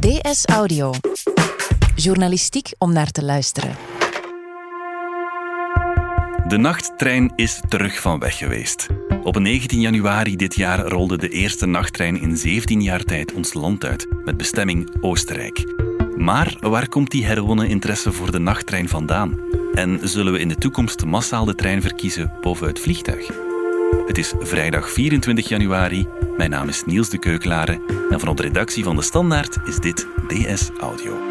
DS Audio. Journalistiek om naar te luisteren. De nachttrein is terug van weg geweest. Op 19 januari dit jaar rolde de eerste nachttrein in 17 jaar tijd ons land uit, met bestemming Oostenrijk. Maar waar komt die herwonnen interesse voor de nachttrein vandaan? En zullen we in de toekomst massaal de trein verkiezen boven het vliegtuig? Het is vrijdag 24 januari. Mijn naam is Niels de Keuklare en van de redactie van De Standaard is dit DS Audio.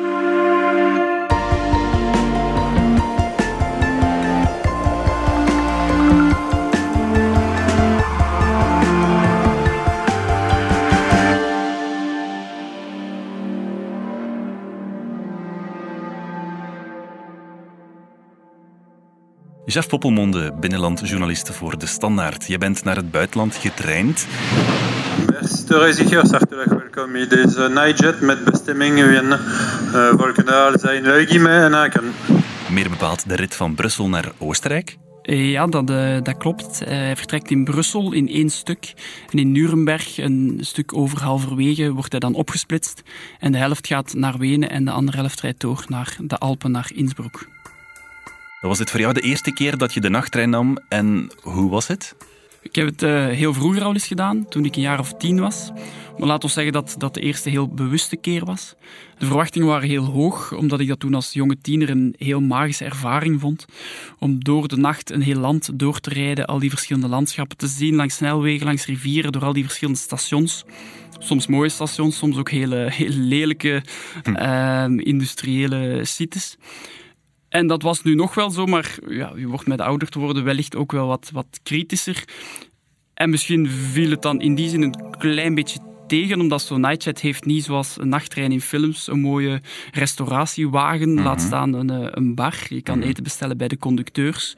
Jeff Poppelmonde, binnenlandjournalist voor De Standaard. Je bent naar het buitenland getraind. Beste reizigers, hartelijk welkom in deze Nightjet met bestemming in uh, Volkendaal, zijn Leugim en Aken. Meer bepaald de rit van Brussel naar Oostenrijk. Ja, dat, uh, dat klopt. Hij vertrekt in Brussel in één stuk. En in Nuremberg, een stuk over halverwege, wordt hij dan opgesplitst. En de helft gaat naar Wenen en de andere helft rijdt door naar de Alpen, naar Innsbruck. Was dit voor jou de eerste keer dat je de nachttrein nam en hoe was het? Ik heb het uh, heel vroeger al eens gedaan, toen ik een jaar of tien was. Maar laat ons zeggen dat dat de eerste heel bewuste keer was. De verwachtingen waren heel hoog, omdat ik dat toen als jonge tiener een heel magische ervaring vond. Om door de nacht een heel land door te rijden, al die verschillende landschappen te zien, langs snelwegen, langs rivieren, door al die verschillende stations. Soms mooie stations, soms ook hele, hele lelijke hm. uh, industriële sites. En dat was nu nog wel zo, maar ja, je wordt met ouder te worden wellicht ook wel wat, wat kritischer. En misschien viel het dan in die zin een klein beetje tegen, omdat zo'n Nightjet heeft niet zoals een nachttrein in films een mooie restauratiewagen, mm laat mhm. staan een, eh, een bar. Je kan mhm. eten bestellen bij de conducteurs.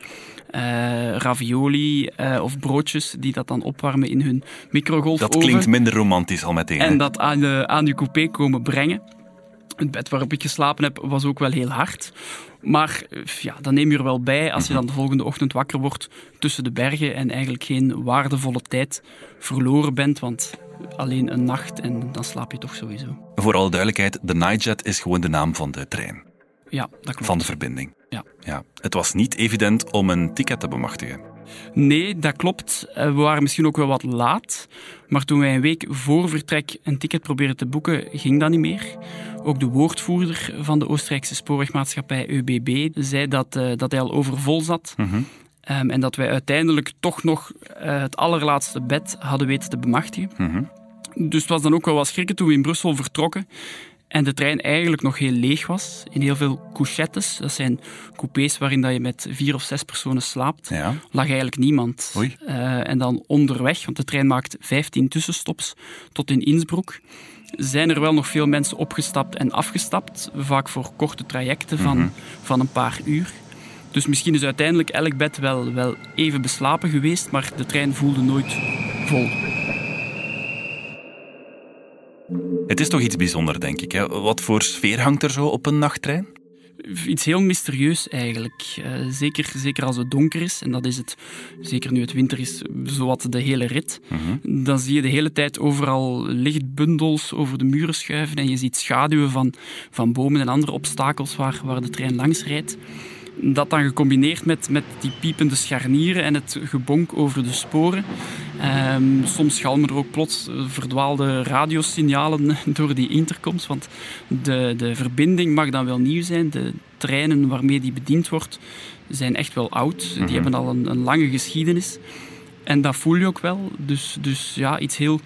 Uh, ravioli uh, of broodjes die dat dan opwarmen in hun microgolfoven. Dat klinkt minder romantisch al meteen. En dat aan, de, aan je coupé komen brengen. Het bed waarop ik geslapen heb was ook wel heel hard. Maar ja, dan neem je er wel bij als je dan de volgende ochtend wakker wordt tussen de bergen en eigenlijk geen waardevolle tijd verloren bent. Want alleen een nacht en dan slaap je toch sowieso. Voor alle duidelijkheid, de Nightjet is gewoon de naam van de trein. Ja, dat klopt. Van de verbinding. Ja. ja. Het was niet evident om een ticket te bemachtigen. Nee, dat klopt. Eh, we waren misschien ook wel wat laat. Maar toen wij een week voor vertrek een ticket probeerden te boeken, ging dat niet meer. Ook de woordvoerder van de Oostenrijkse spoorwegmaatschappij ÖBB zei dat, uh, dat hij al overvol zat. Mhm. Um, en dat wij uiteindelijk toch nog uh, het allerlaatste bed hadden weten te bemachtigen. Mhm. Dus het was dan ook wel wat schrikken toen we in Brussel vertrokken. En de trein eigenlijk nog heel leeg was. In heel veel couchettes, dat zijn coupés waarin dat je met vier of zes personen slaapt, ja. lag eigenlijk niemand. Uh, en dan onderweg, want de trein maakt 15 tussenstops tot in Innsbruck, zijn er wel nog veel mensen opgestapt en afgestapt. Vaak voor korte trajecten van, Mhm. van een paar uur. Dus misschien is uiteindelijk elk bed wel, wel even beslapen geweest, maar de trein voelde nooit vol. Het is toch iets bijzonders, denk ik. Hè? Wat voor sfeer hangt er zo op een nachttrein? Iets heel mysterieus eigenlijk. Uh, zeker, zeker als het donker is, en dat is het, zeker nu het winter is, zowat de hele rit. Mhm. Dan zie je de hele tijd overal lichtbundels over de muren schuiven en je ziet schaduwen van, van bomen en andere obstakels waar, waar de trein langs rijdt. Dat dan gecombineerd met, met die piepende scharnieren en het gebonk over de sporen. Um, soms galmen er ook plots verdwaalde radiosignalen door die intercoms, want de, de verbinding mag dan wel nieuw zijn. De treinen waarmee die bediend wordt zijn echt wel oud. Mhm. Die hebben al een, een, lange geschiedenis. En dat voel je ook wel. Dus, dus ja, iets heel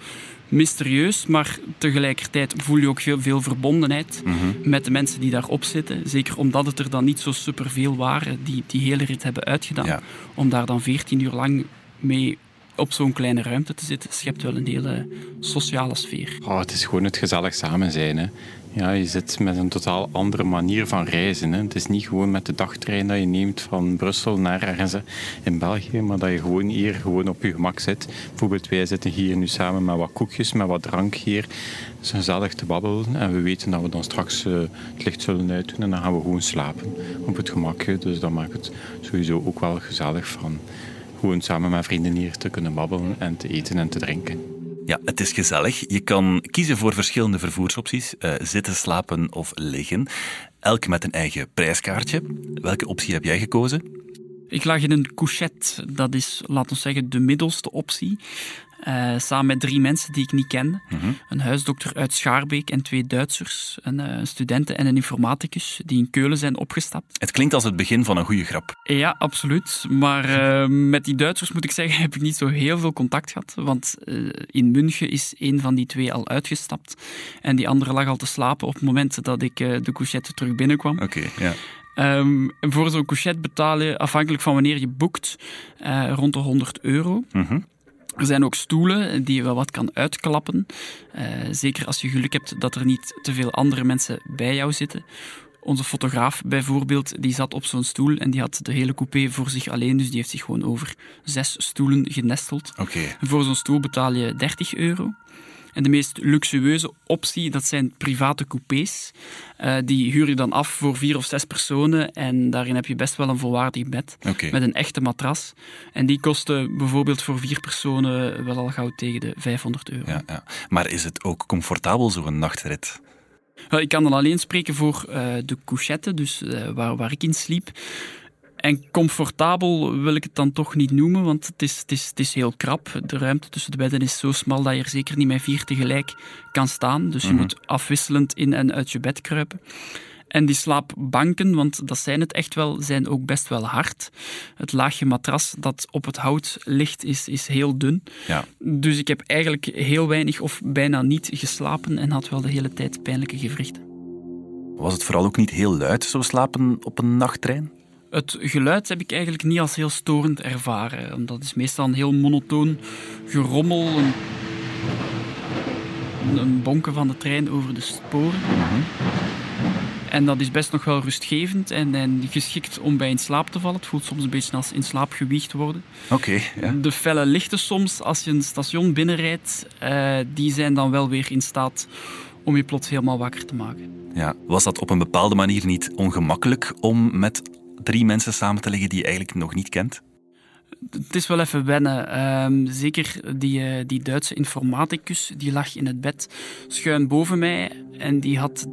mysterieus, maar tegelijkertijd voel je ook veel, veel verbondenheid Mhm. met de mensen die daarop zitten. Zeker omdat het er dan niet zo superveel waren die die hele rit hebben uitgedaan. Ja. Om daar dan 14 uur lang mee op zo'n kleine ruimte te zitten, schept wel een hele sociale sfeer. Oh, het is gewoon het gezellig samen zijn. Hè. Ja, je zit met een totaal andere manier van reizen. Hè. Het is niet gewoon met de dagtrein dat je neemt van Brussel naar ergens in België, maar dat je gewoon hier gewoon op je gemak zit. Bijvoorbeeld, wij zitten hier nu samen met wat koekjes, met wat drank hier. Het is gezellig te babbelen en we weten dat we dan straks uh, het licht zullen uitdoen en dan gaan we gewoon slapen op het gemakje. Dus dat maakt het sowieso ook wel gezellig van gewoon samen met vrienden hier te kunnen babbelen en te eten en te drinken. Ja, het is gezellig. Je kan kiezen voor verschillende vervoersopties: uh, zitten, slapen of liggen. Elk met een eigen prijskaartje. Welke optie heb jij gekozen? Ik lag in een couchette. Dat is, laten we zeggen, de middelste optie. Uh, samen met drie mensen die ik niet kende. Mhm. Een huisdokter uit Schaarbeek en twee Duitsers. Een uh, studenten en een informaticus die in Keulen zijn opgestapt. Het klinkt als het begin van een goede grap. Ja, absoluut. Maar uh, met die Duitsers, moet ik zeggen, heb ik niet zo heel veel contact gehad. Want in München is een van die twee al uitgestapt. En die andere lag al te slapen op het moment dat ik de couchette terug binnenkwam. Oké, ja. Um, voor zo'n couchette betaal je, afhankelijk van wanneer je boekt, rond de 100 euro. Mm er zijn ook stoelen die je wel wat kan uitklappen. Uh, zeker als je geluk hebt dat er niet te veel andere mensen bij jou zitten. Onze fotograaf bijvoorbeeld, die zat op zo'n stoel en die had de hele coupé voor zich alleen. Dus die heeft zich gewoon over zes stoelen genesteld. Okay. Voor zo'n stoel betaal je 30 euro. En de meest luxueuze optie, dat zijn private coupés. Uh, die huur je dan af voor vier of zes personen en daarin heb je best wel een volwaardig bed met een echte matras. En die kosten bijvoorbeeld voor vier personen wel al gauw tegen de 500 euro. Ja, ja. Maar is het ook comfortabel, zo'n nachtrit? Ik kan dan alleen spreken voor uh, de couchette, dus uh, waar, waar ik in sliep. En comfortabel wil ik het dan toch niet noemen, want het is, het, is, het is heel krap. De ruimte tussen de bedden is zo smal dat je er zeker niet met vier tegelijk kan staan. Dus je mhm. moet afwisselend in en uit je bed kruipen. En die slaapbanken, want dat zijn het echt wel, zijn ook best wel hard. Het laagje matras dat op het hout ligt, is, is heel dun. Ja. Dus ik heb eigenlijk heel weinig of bijna niet geslapen en had wel de hele tijd pijnlijke gewrichten. Was het vooral ook niet heel luid, zo slapen op een nachttrein? Het geluid heb ik eigenlijk niet als heel storend ervaren. Dat is meestal een heel monotoon gerommel, een, een bonken van de trein over de sporen. En dat is best nog wel rustgevend en, en, geschikt om bij in slaap te vallen. Het voelt soms een beetje als in slaap gewiegd worden. Oké. ja. De felle lichten soms, als je een station binnenrijdt, uh, die zijn dan wel weer in staat om je plots helemaal wakker te maken. Ja. Was dat op een bepaalde manier niet ongemakkelijk om met drie mensen samen te leggen die je eigenlijk nog niet kent? Het is wel even wennen. Ehm, zeker die, uh, die Duitse informaticus, die lag in het bed schuin boven mij en die had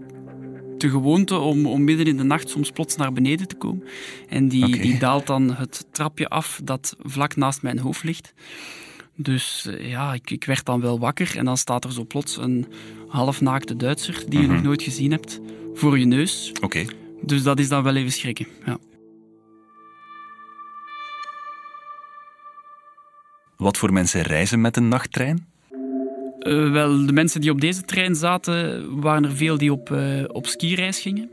de gewoonte om, om midden in de nacht soms plots naar beneden te komen. En die, die daalt dan het trapje af dat vlak naast mijn hoofd ligt. Dus eh, ja, ik, ik, werd dan wel wakker en dan staat er zo plots een halfnaakte Duitser die je nog mhm. nooit gezien hebt voor je neus. Oké. Dus dat is dan wel even schrikken. Ja. Wat voor mensen reizen met een nachttrein? Uh, wel, de mensen die op deze trein zaten, waren er veel die op, uh, op skireis gingen.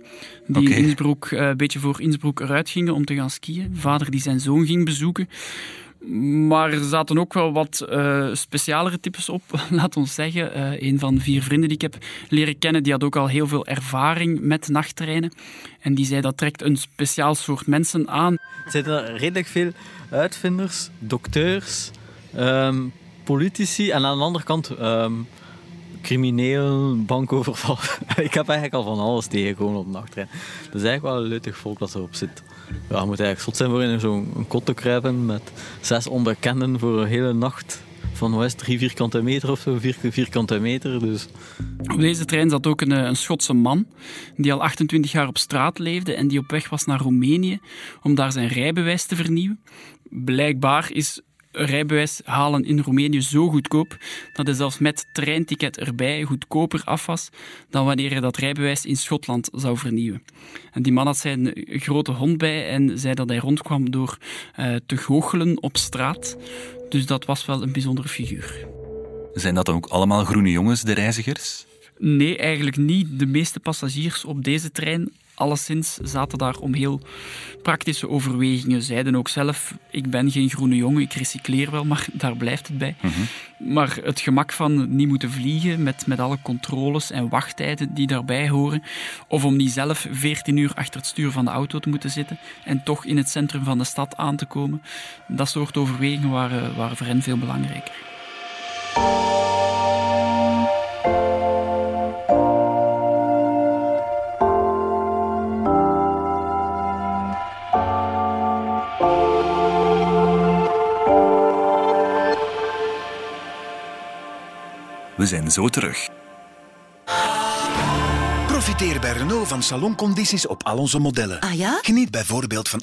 Die in Innsbruck, uh, een beetje voor Innsbruck eruit gingen om te gaan skiën. Vader die zijn zoon ging bezoeken. Maar er zaten ook wel wat uh, specialere types op, laat ons zeggen. Uh, een van de vier vrienden die ik heb leren kennen, die had ook al heel veel ervaring met nachttreinen. En die zei dat trekt een speciaal soort mensen aan. Er zitten redelijk veel uitvinders, dokteurs, um, politici en aan de andere kant um, crimineel, bankoverval. ik heb eigenlijk al van alles tegengekomen op de nachttrein. Dat is eigenlijk wel een leutig volk dat erop zit. Ja, je moet eigenlijk zot zijn voor in zo'n kot te kruipen met zes onbekenden voor een hele nacht van wat is drie vierkante meter of zo, vier vierkante meter. Dus. Op deze trein zat ook een, een Schotse man die al 28 jaar op straat leefde en die op weg was naar Roemenië om daar zijn rijbewijs te vernieuwen. Blijkbaar is rijbewijs halen in Roemenië zo goedkoop dat hij zelfs met treinticket erbij goedkoper af was dan wanneer hij dat rijbewijs in Schotland zou vernieuwen. En die man had zijn grote hond bij en zei dat hij rondkwam door uh, te goochelen op straat. Dus dat was wel een bijzondere figuur. Zijn dat dan ook allemaal groene jongens, de reizigers? Nee, eigenlijk niet. De meeste passagiers op deze trein alleszins zaten daar om heel praktische overwegingen. Zeiden ook zelf, ik ben geen groene jongen, ik recycleer wel, maar daar blijft het bij. Mhm. Maar het gemak van niet moeten vliegen met, met alle controles en wachttijden die daarbij horen, of om niet zelf 14 uur achter het stuur van de auto te moeten zitten en toch in het centrum van de stad aan te komen, dat soort overwegingen waren, waren voor hen veel belangrijker. Zijn zo terug. Profiteer bij Renault van saloncondities op al onze modellen. Ah ja? Geniet bijvoorbeeld van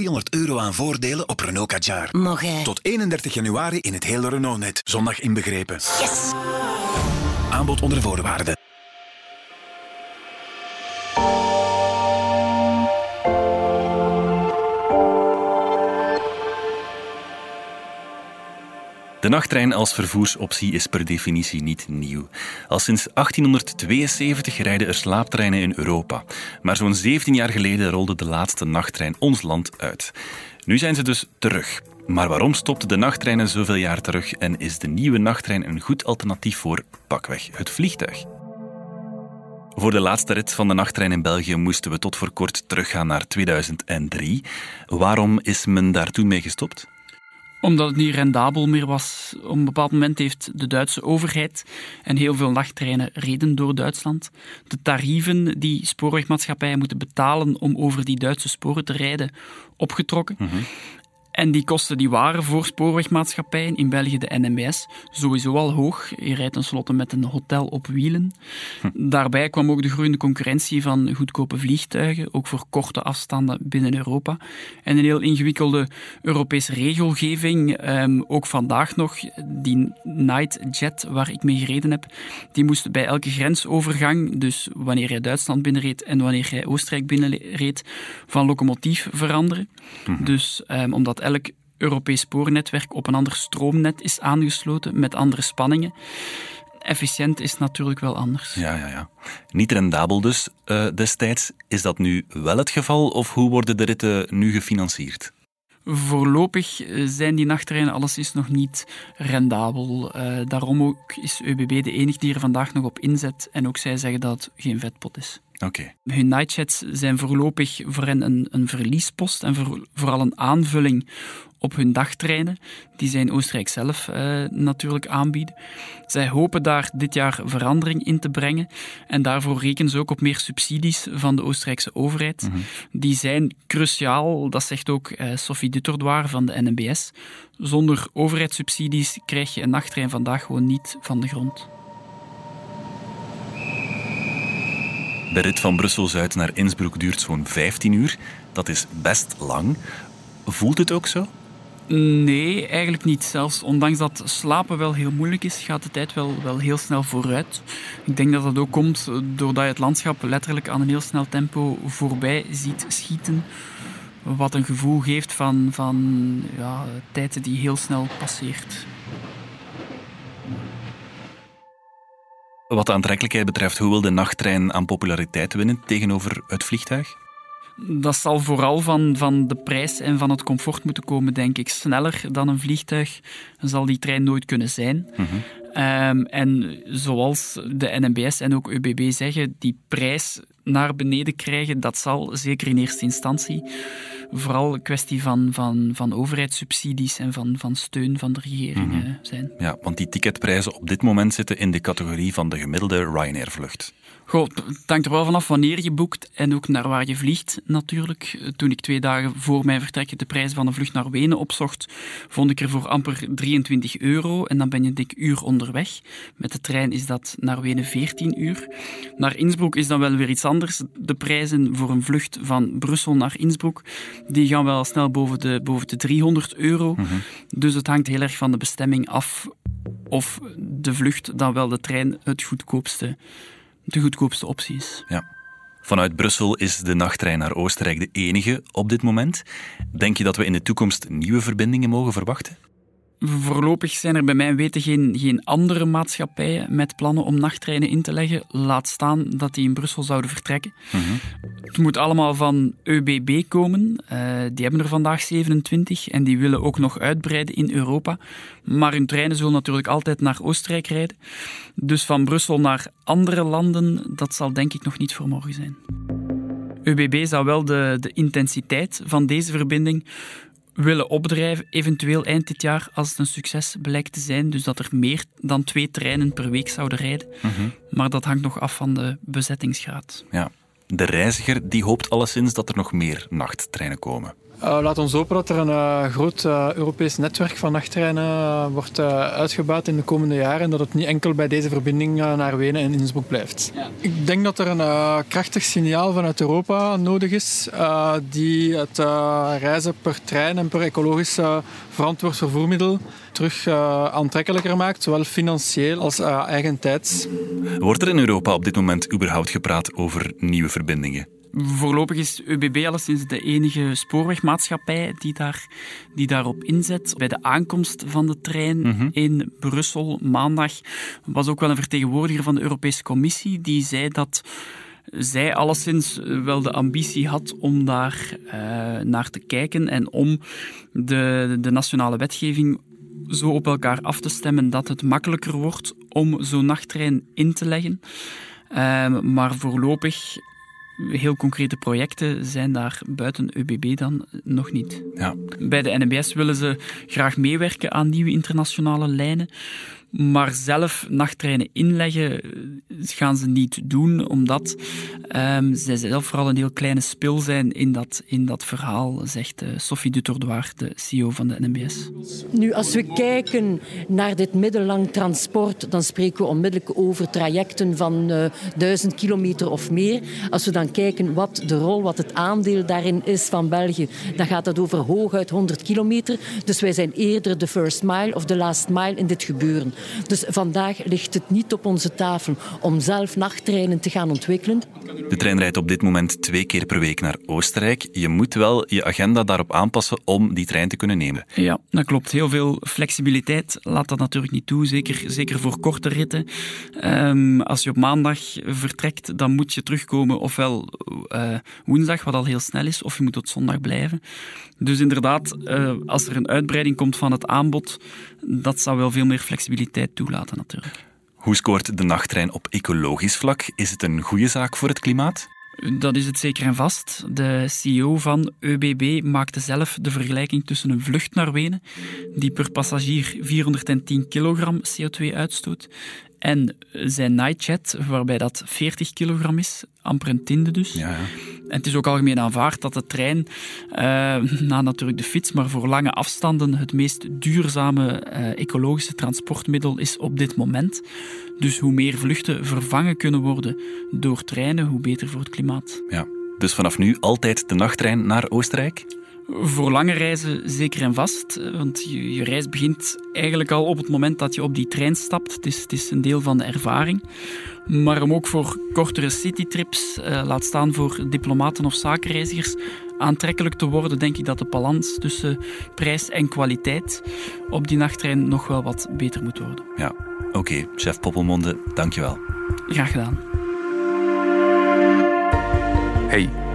8.300 euro aan voordelen op Renault Kadjar. Mag hij? Tot 31 januari in het hele Renault-net. Zondag inbegrepen. Yes! Aanbod onder voorwaarden. De nachttrein als vervoersoptie is per definitie niet nieuw. Al sinds 1872 rijden er slaaptreinen in Europa. Maar zo'n 17 jaar geleden rolde de laatste nachttrein ons land uit. Nu zijn ze dus terug. Maar waarom stopten de nachttreinen zoveel jaar terug en is de nieuwe nachttrein een goed alternatief voor pakweg het vliegtuig? Voor de laatste rit van de nachttrein in België moesten we tot voor kort teruggaan naar 2003. Waarom is men daar toen mee gestopt? Omdat het niet rendabel meer was. Op een bepaald moment heeft de Duitse overheid en heel veel nachttreinen reden door Duitsland. De tarieven die spoorwegmaatschappijen moeten betalen om over die Duitse sporen te rijden, opgetrokken. En die kosten die waren voor spoorwegmaatschappijen, in België de NMBS, sowieso al hoog. Je rijdt tenslotte met een hotel op wielen. Daarbij kwam ook de groeiende concurrentie van goedkope vliegtuigen, ook voor korte afstanden binnen Europa. En een heel ingewikkelde Europese regelgeving, ehm, ook vandaag nog. Die Nightjet, waar ik mee gereden heb, die moest bij elke grensovergang, dus wanneer je Duitsland binnenreed en wanneer je Oostenrijk binnenreed, van locomotief veranderen. Dus ehm, omdat elk Europees spoornetwerk op een ander stroomnet is aangesloten met andere spanningen. Efficiënt is natuurlijk wel anders. Ja, ja, ja. Niet rendabel dus eh, destijds. Is dat nu wel het geval of hoe worden de ritten nu gefinancierd? Voorlopig eh, zijn die nachttreinen alleszins nog niet rendabel. Eh, daarom ook is ÖBB de enige die er vandaag nog op inzet. En ook zij zeggen dat het geen vetpot is. Oké. Hun nightjets zijn voorlopig voor hen een, een verliespost en voor, vooral een aanvulling op hun dagtreinen, die zij in Oostenrijk zelf eh, natuurlijk aanbieden. Zij hopen daar dit jaar verandering in te brengen en daarvoor rekenen ze ook op meer subsidies van de Oostenrijkse overheid. Die zijn cruciaal, dat zegt ook eh, Sophie Dutterdoir van de NMBS. Zonder overheidssubsidies krijg je een nachttrein vandaag gewoon niet van de grond. De rit van Brussel-Zuid naar Innsbruck duurt zo'n 15 uur. Dat is best lang. Voelt het ook zo? Nee, eigenlijk niet. Zelfs ondanks dat slapen wel heel moeilijk is, gaat de tijd wel, wel heel snel vooruit. Ik denk dat dat ook komt doordat je het landschap letterlijk aan een heel snel tempo voorbij ziet schieten. Wat een gevoel geeft van, van ja, tijd die heel snel passeert. Wat de aantrekkelijkheid betreft, hoe wil de nachttrein aan populariteit winnen tegenover het vliegtuig? Dat zal vooral van, van de prijs en van het comfort moeten komen, denk ik. Sneller dan een vliegtuig zal die trein nooit kunnen zijn. Ehm, en zoals de NMBS en ook ÖBB zeggen, die prijs naar beneden krijgen, dat zal zeker in eerste instantie vooral een kwestie van, van, van overheidssubsidies en van, van steun van de regering eh, zijn. Ja, want die ticketprijzen op dit moment zitten in de categorie van de gemiddelde Ryanair-vlucht. Goh, het hangt er wel vanaf wanneer je boekt en ook naar waar je vliegt natuurlijk. Toen ik twee dagen voor mijn vertrek de prijs van een vlucht naar Wenen opzocht, vond ik er voor amper 23 euro en dan ben je een dik uur onderweg. Met de trein is dat naar Wenen 14 uur. Naar Innsbruck is dan wel weer iets anders. De prijzen voor een vlucht van Brussel naar Innsbruck, die gaan wel snel boven de, boven de 300 euro. Dus het hangt heel erg van de bestemming af of de vlucht dan wel de trein het goedkoopste de goedkoopste optie is. Ja. Vanuit Brussel is de nachttrein naar Oostenrijk de enige op dit moment. Denk je dat we in de toekomst nieuwe verbindingen mogen verwachten? Voorlopig zijn er bij mijn weten geen, geen andere maatschappijen met plannen om nachttreinen in te leggen. Laat staan dat die in Brussel zouden vertrekken. Het moet allemaal van ÖBB komen. Eh, die hebben er vandaag 27 en die willen ook nog uitbreiden in Europa. Maar hun treinen zullen natuurlijk altijd naar Oostenrijk rijden. Dus van Brussel naar andere landen, dat zal denk ik nog niet voor morgen zijn. ÖBB zou wel de, de intensiteit van deze verbinding willen opdrijven, eventueel eind dit jaar, als het een succes blijkt te zijn. Dus dat er meer dan twee treinen per week zouden rijden. Maar dat hangt nog af van de bezettingsgraad. Ja. De reiziger die hoopt alleszins dat er nog meer nachttreinen komen. Uh, laat ons hopen dat er een uh, groot uh, Europees netwerk van nachttreinen wordt uitgebouwd in de komende jaren en dat het niet enkel bij deze verbinding naar Wenen en Innsbruck blijft. Ja. Ik denk dat er een krachtig signaal vanuit Europa nodig is die het reizen per trein en per ecologisch verantwoord vervoermiddel terug aantrekkelijker maakt, zowel financieel als eigentijds. Wordt er in Europa op dit moment überhaupt gepraat over nieuwe verbindingen? Voorlopig is ÖBB alleszins de enige spoorwegmaatschappij die, daar, die daarop inzet. Bij de aankomst van de trein mhm. in Brussel maandag was ook wel een vertegenwoordiger van de Europese Commissie die zei dat zij alleszins wel de ambitie had om daar uh, naar te kijken en om de, de nationale wetgeving zo op elkaar af te stemmen dat het makkelijker wordt om zo'n nachttrein in te leggen. Uh, maar voorlopig heel concrete projecten zijn daar buiten ÖBB dan nog niet. Ja. Bij de NMBS willen ze graag meewerken aan nieuwe internationale lijnen. Maar zelf nachttreinen inleggen eh, gaan ze niet doen, omdat um, zij zelf vooral een heel kleine spil zijn in dat, in dat verhaal, zegt uh, Sophie Dutordoir, de CEO van de NMBS. Nu, als we kijken naar dit middellang transport, dan spreken we onmiddellijk over trajecten van uh, duizend kilometer of meer. Als we dan kijken wat de rol, wat het aandeel daarin is van België, dan gaat dat over hooguit 100 kilometer. Dus wij zijn eerder de first mile of de last mile in dit gebeuren. Dus vandaag ligt het niet op onze tafel om zelf nachttreinen te gaan ontwikkelen. De trein rijdt op dit moment twee keer per week naar Oostenrijk. Je moet wel je agenda daarop aanpassen om die trein te kunnen nemen. Ja, dat klopt. Heel veel flexibiliteit laat dat natuurlijk niet toe, zeker, zeker voor korte ritten. Um, als je op maandag vertrekt, dan moet je terugkomen ofwel uh, woensdag, wat al heel snel is, of je moet tot zondag blijven. Dus inderdaad, uh, als er een uitbreiding komt van het aanbod, dat zou wel veel meer flexibiliteit toelaten natuurlijk. Hoe scoort de nachttrein op ecologisch vlak? Is het een goede zaak voor het klimaat? Dat is het zeker en vast. De CEO van ÖBB maakte zelf de vergelijking tussen een vlucht naar Wenen, die per passagier 410 kilogram CO2 uitstoot, en zijn nightjet, waarbij dat 40 kilogram is, amper een dus. Ja, ja. En het is ook algemeen aanvaard dat de trein, uh, na natuurlijk de fiets, maar voor lange afstanden het meest duurzame uh, ecologische transportmiddel is op dit moment. Dus hoe meer vluchten vervangen kunnen worden door treinen, hoe beter voor het klimaat. Ja. Dus vanaf nu altijd de nachttrein naar Oostenrijk? Voor lange reizen zeker en vast, want je, je, reis begint eigenlijk al op het moment dat je op die trein stapt. Het is, het is een deel van de ervaring. Maar om ook voor kortere citytrips, uh, laat staan voor diplomaten of zakenreizigers, aantrekkelijk te worden, denk ik dat de balans tussen prijs en kwaliteit op die nachttrein nog wel wat beter moet worden. Ja, oké. Chef Poppelmonde, dankjewel. Graag gedaan. Hey.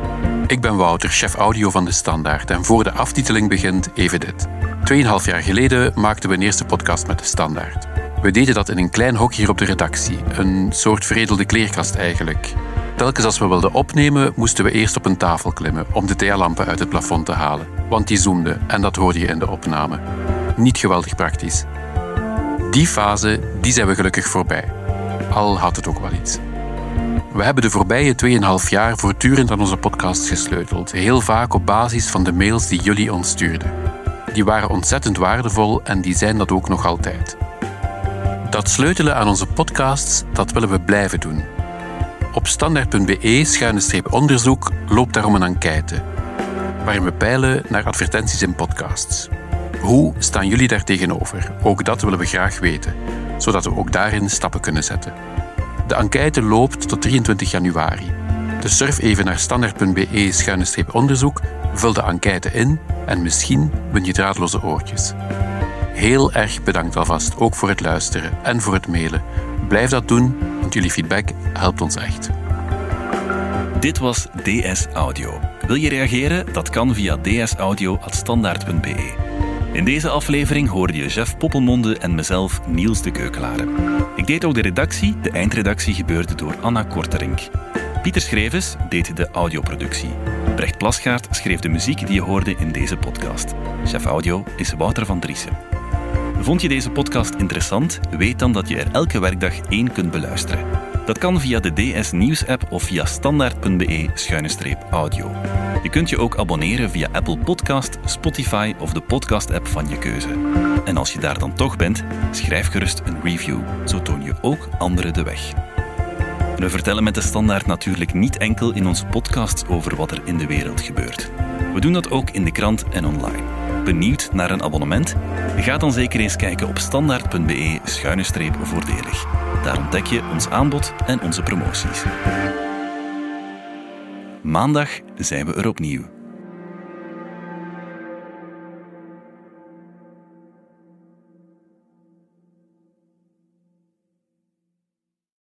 Ik ben Wouter, chef audio van De Standaard. En voor de aftiteling begint even dit. Tweeënhalf jaar geleden maakten we een eerste podcast met De Standaard. We deden dat in een klein hok hier op de redactie. Een soort veredelde kleerkast eigenlijk. Telkens als we wilden opnemen, moesten we eerst op een tafel klimmen om de thealampen uit het plafond te halen. Want die zoemden en dat hoorde je in de opname. Niet geweldig praktisch. Die fase, die zijn we gelukkig voorbij. Al had het ook wel iets. We hebben de voorbije 2,5 jaar voortdurend aan onze podcast gesleuteld, heel vaak op basis van de mails die jullie ons stuurden. Die waren ontzettend waardevol en die zijn dat ook nog altijd. Dat sleutelen aan onze podcasts, dat willen we blijven doen. Op standaard.be-onderzoek loopt daarom een enquête, waarin we peilen naar advertenties in podcasts. Hoe staan jullie daar tegenover? Ook dat willen we graag weten, zodat we ook daarin stappen kunnen zetten. De enquête loopt tot 23 januari. Dus surf even naar standaard.be-onderzoek, vul de enquête in en misschien win je draadloze oortjes. Heel erg bedankt alvast, ook voor het luisteren en voor het mailen. Blijf dat doen, want jullie feedback helpt ons echt. Dit was DS Audio. Wil je reageren? Dat kan via dsaudio.standaard.be. In deze aflevering hoorde je Jeff Poppelmonde en mezelf Niels de Keukelare. Ik deed ook de redactie, de eindredactie gebeurde door Anna Korterink. Pieter Schrevens deed de audioproductie. Brecht Plasgaard schreef de muziek die je hoorde in deze podcast. Chef audio is Wouter van Driessen. Vond je deze podcast interessant? Weet dan dat je er elke werkdag één kunt beluisteren. Dat kan via de DS Nieuws app of via standaard.be-audio. Je kunt je ook abonneren via Apple Podcast, Spotify of de podcast-app van je keuze. En als je daar dan toch bent, schrijf gerust een review. Zo toon je ook anderen de weg. We vertellen met de standaard natuurlijk niet enkel in onze podcasts over wat er in de wereld gebeurt. We doen dat ook in de krant en online. Benieuwd naar een abonnement? Ga dan zeker eens kijken op standaard.be-voordelig. Daar ontdek je ons aanbod en onze promoties. Maandag zijn we er opnieuw.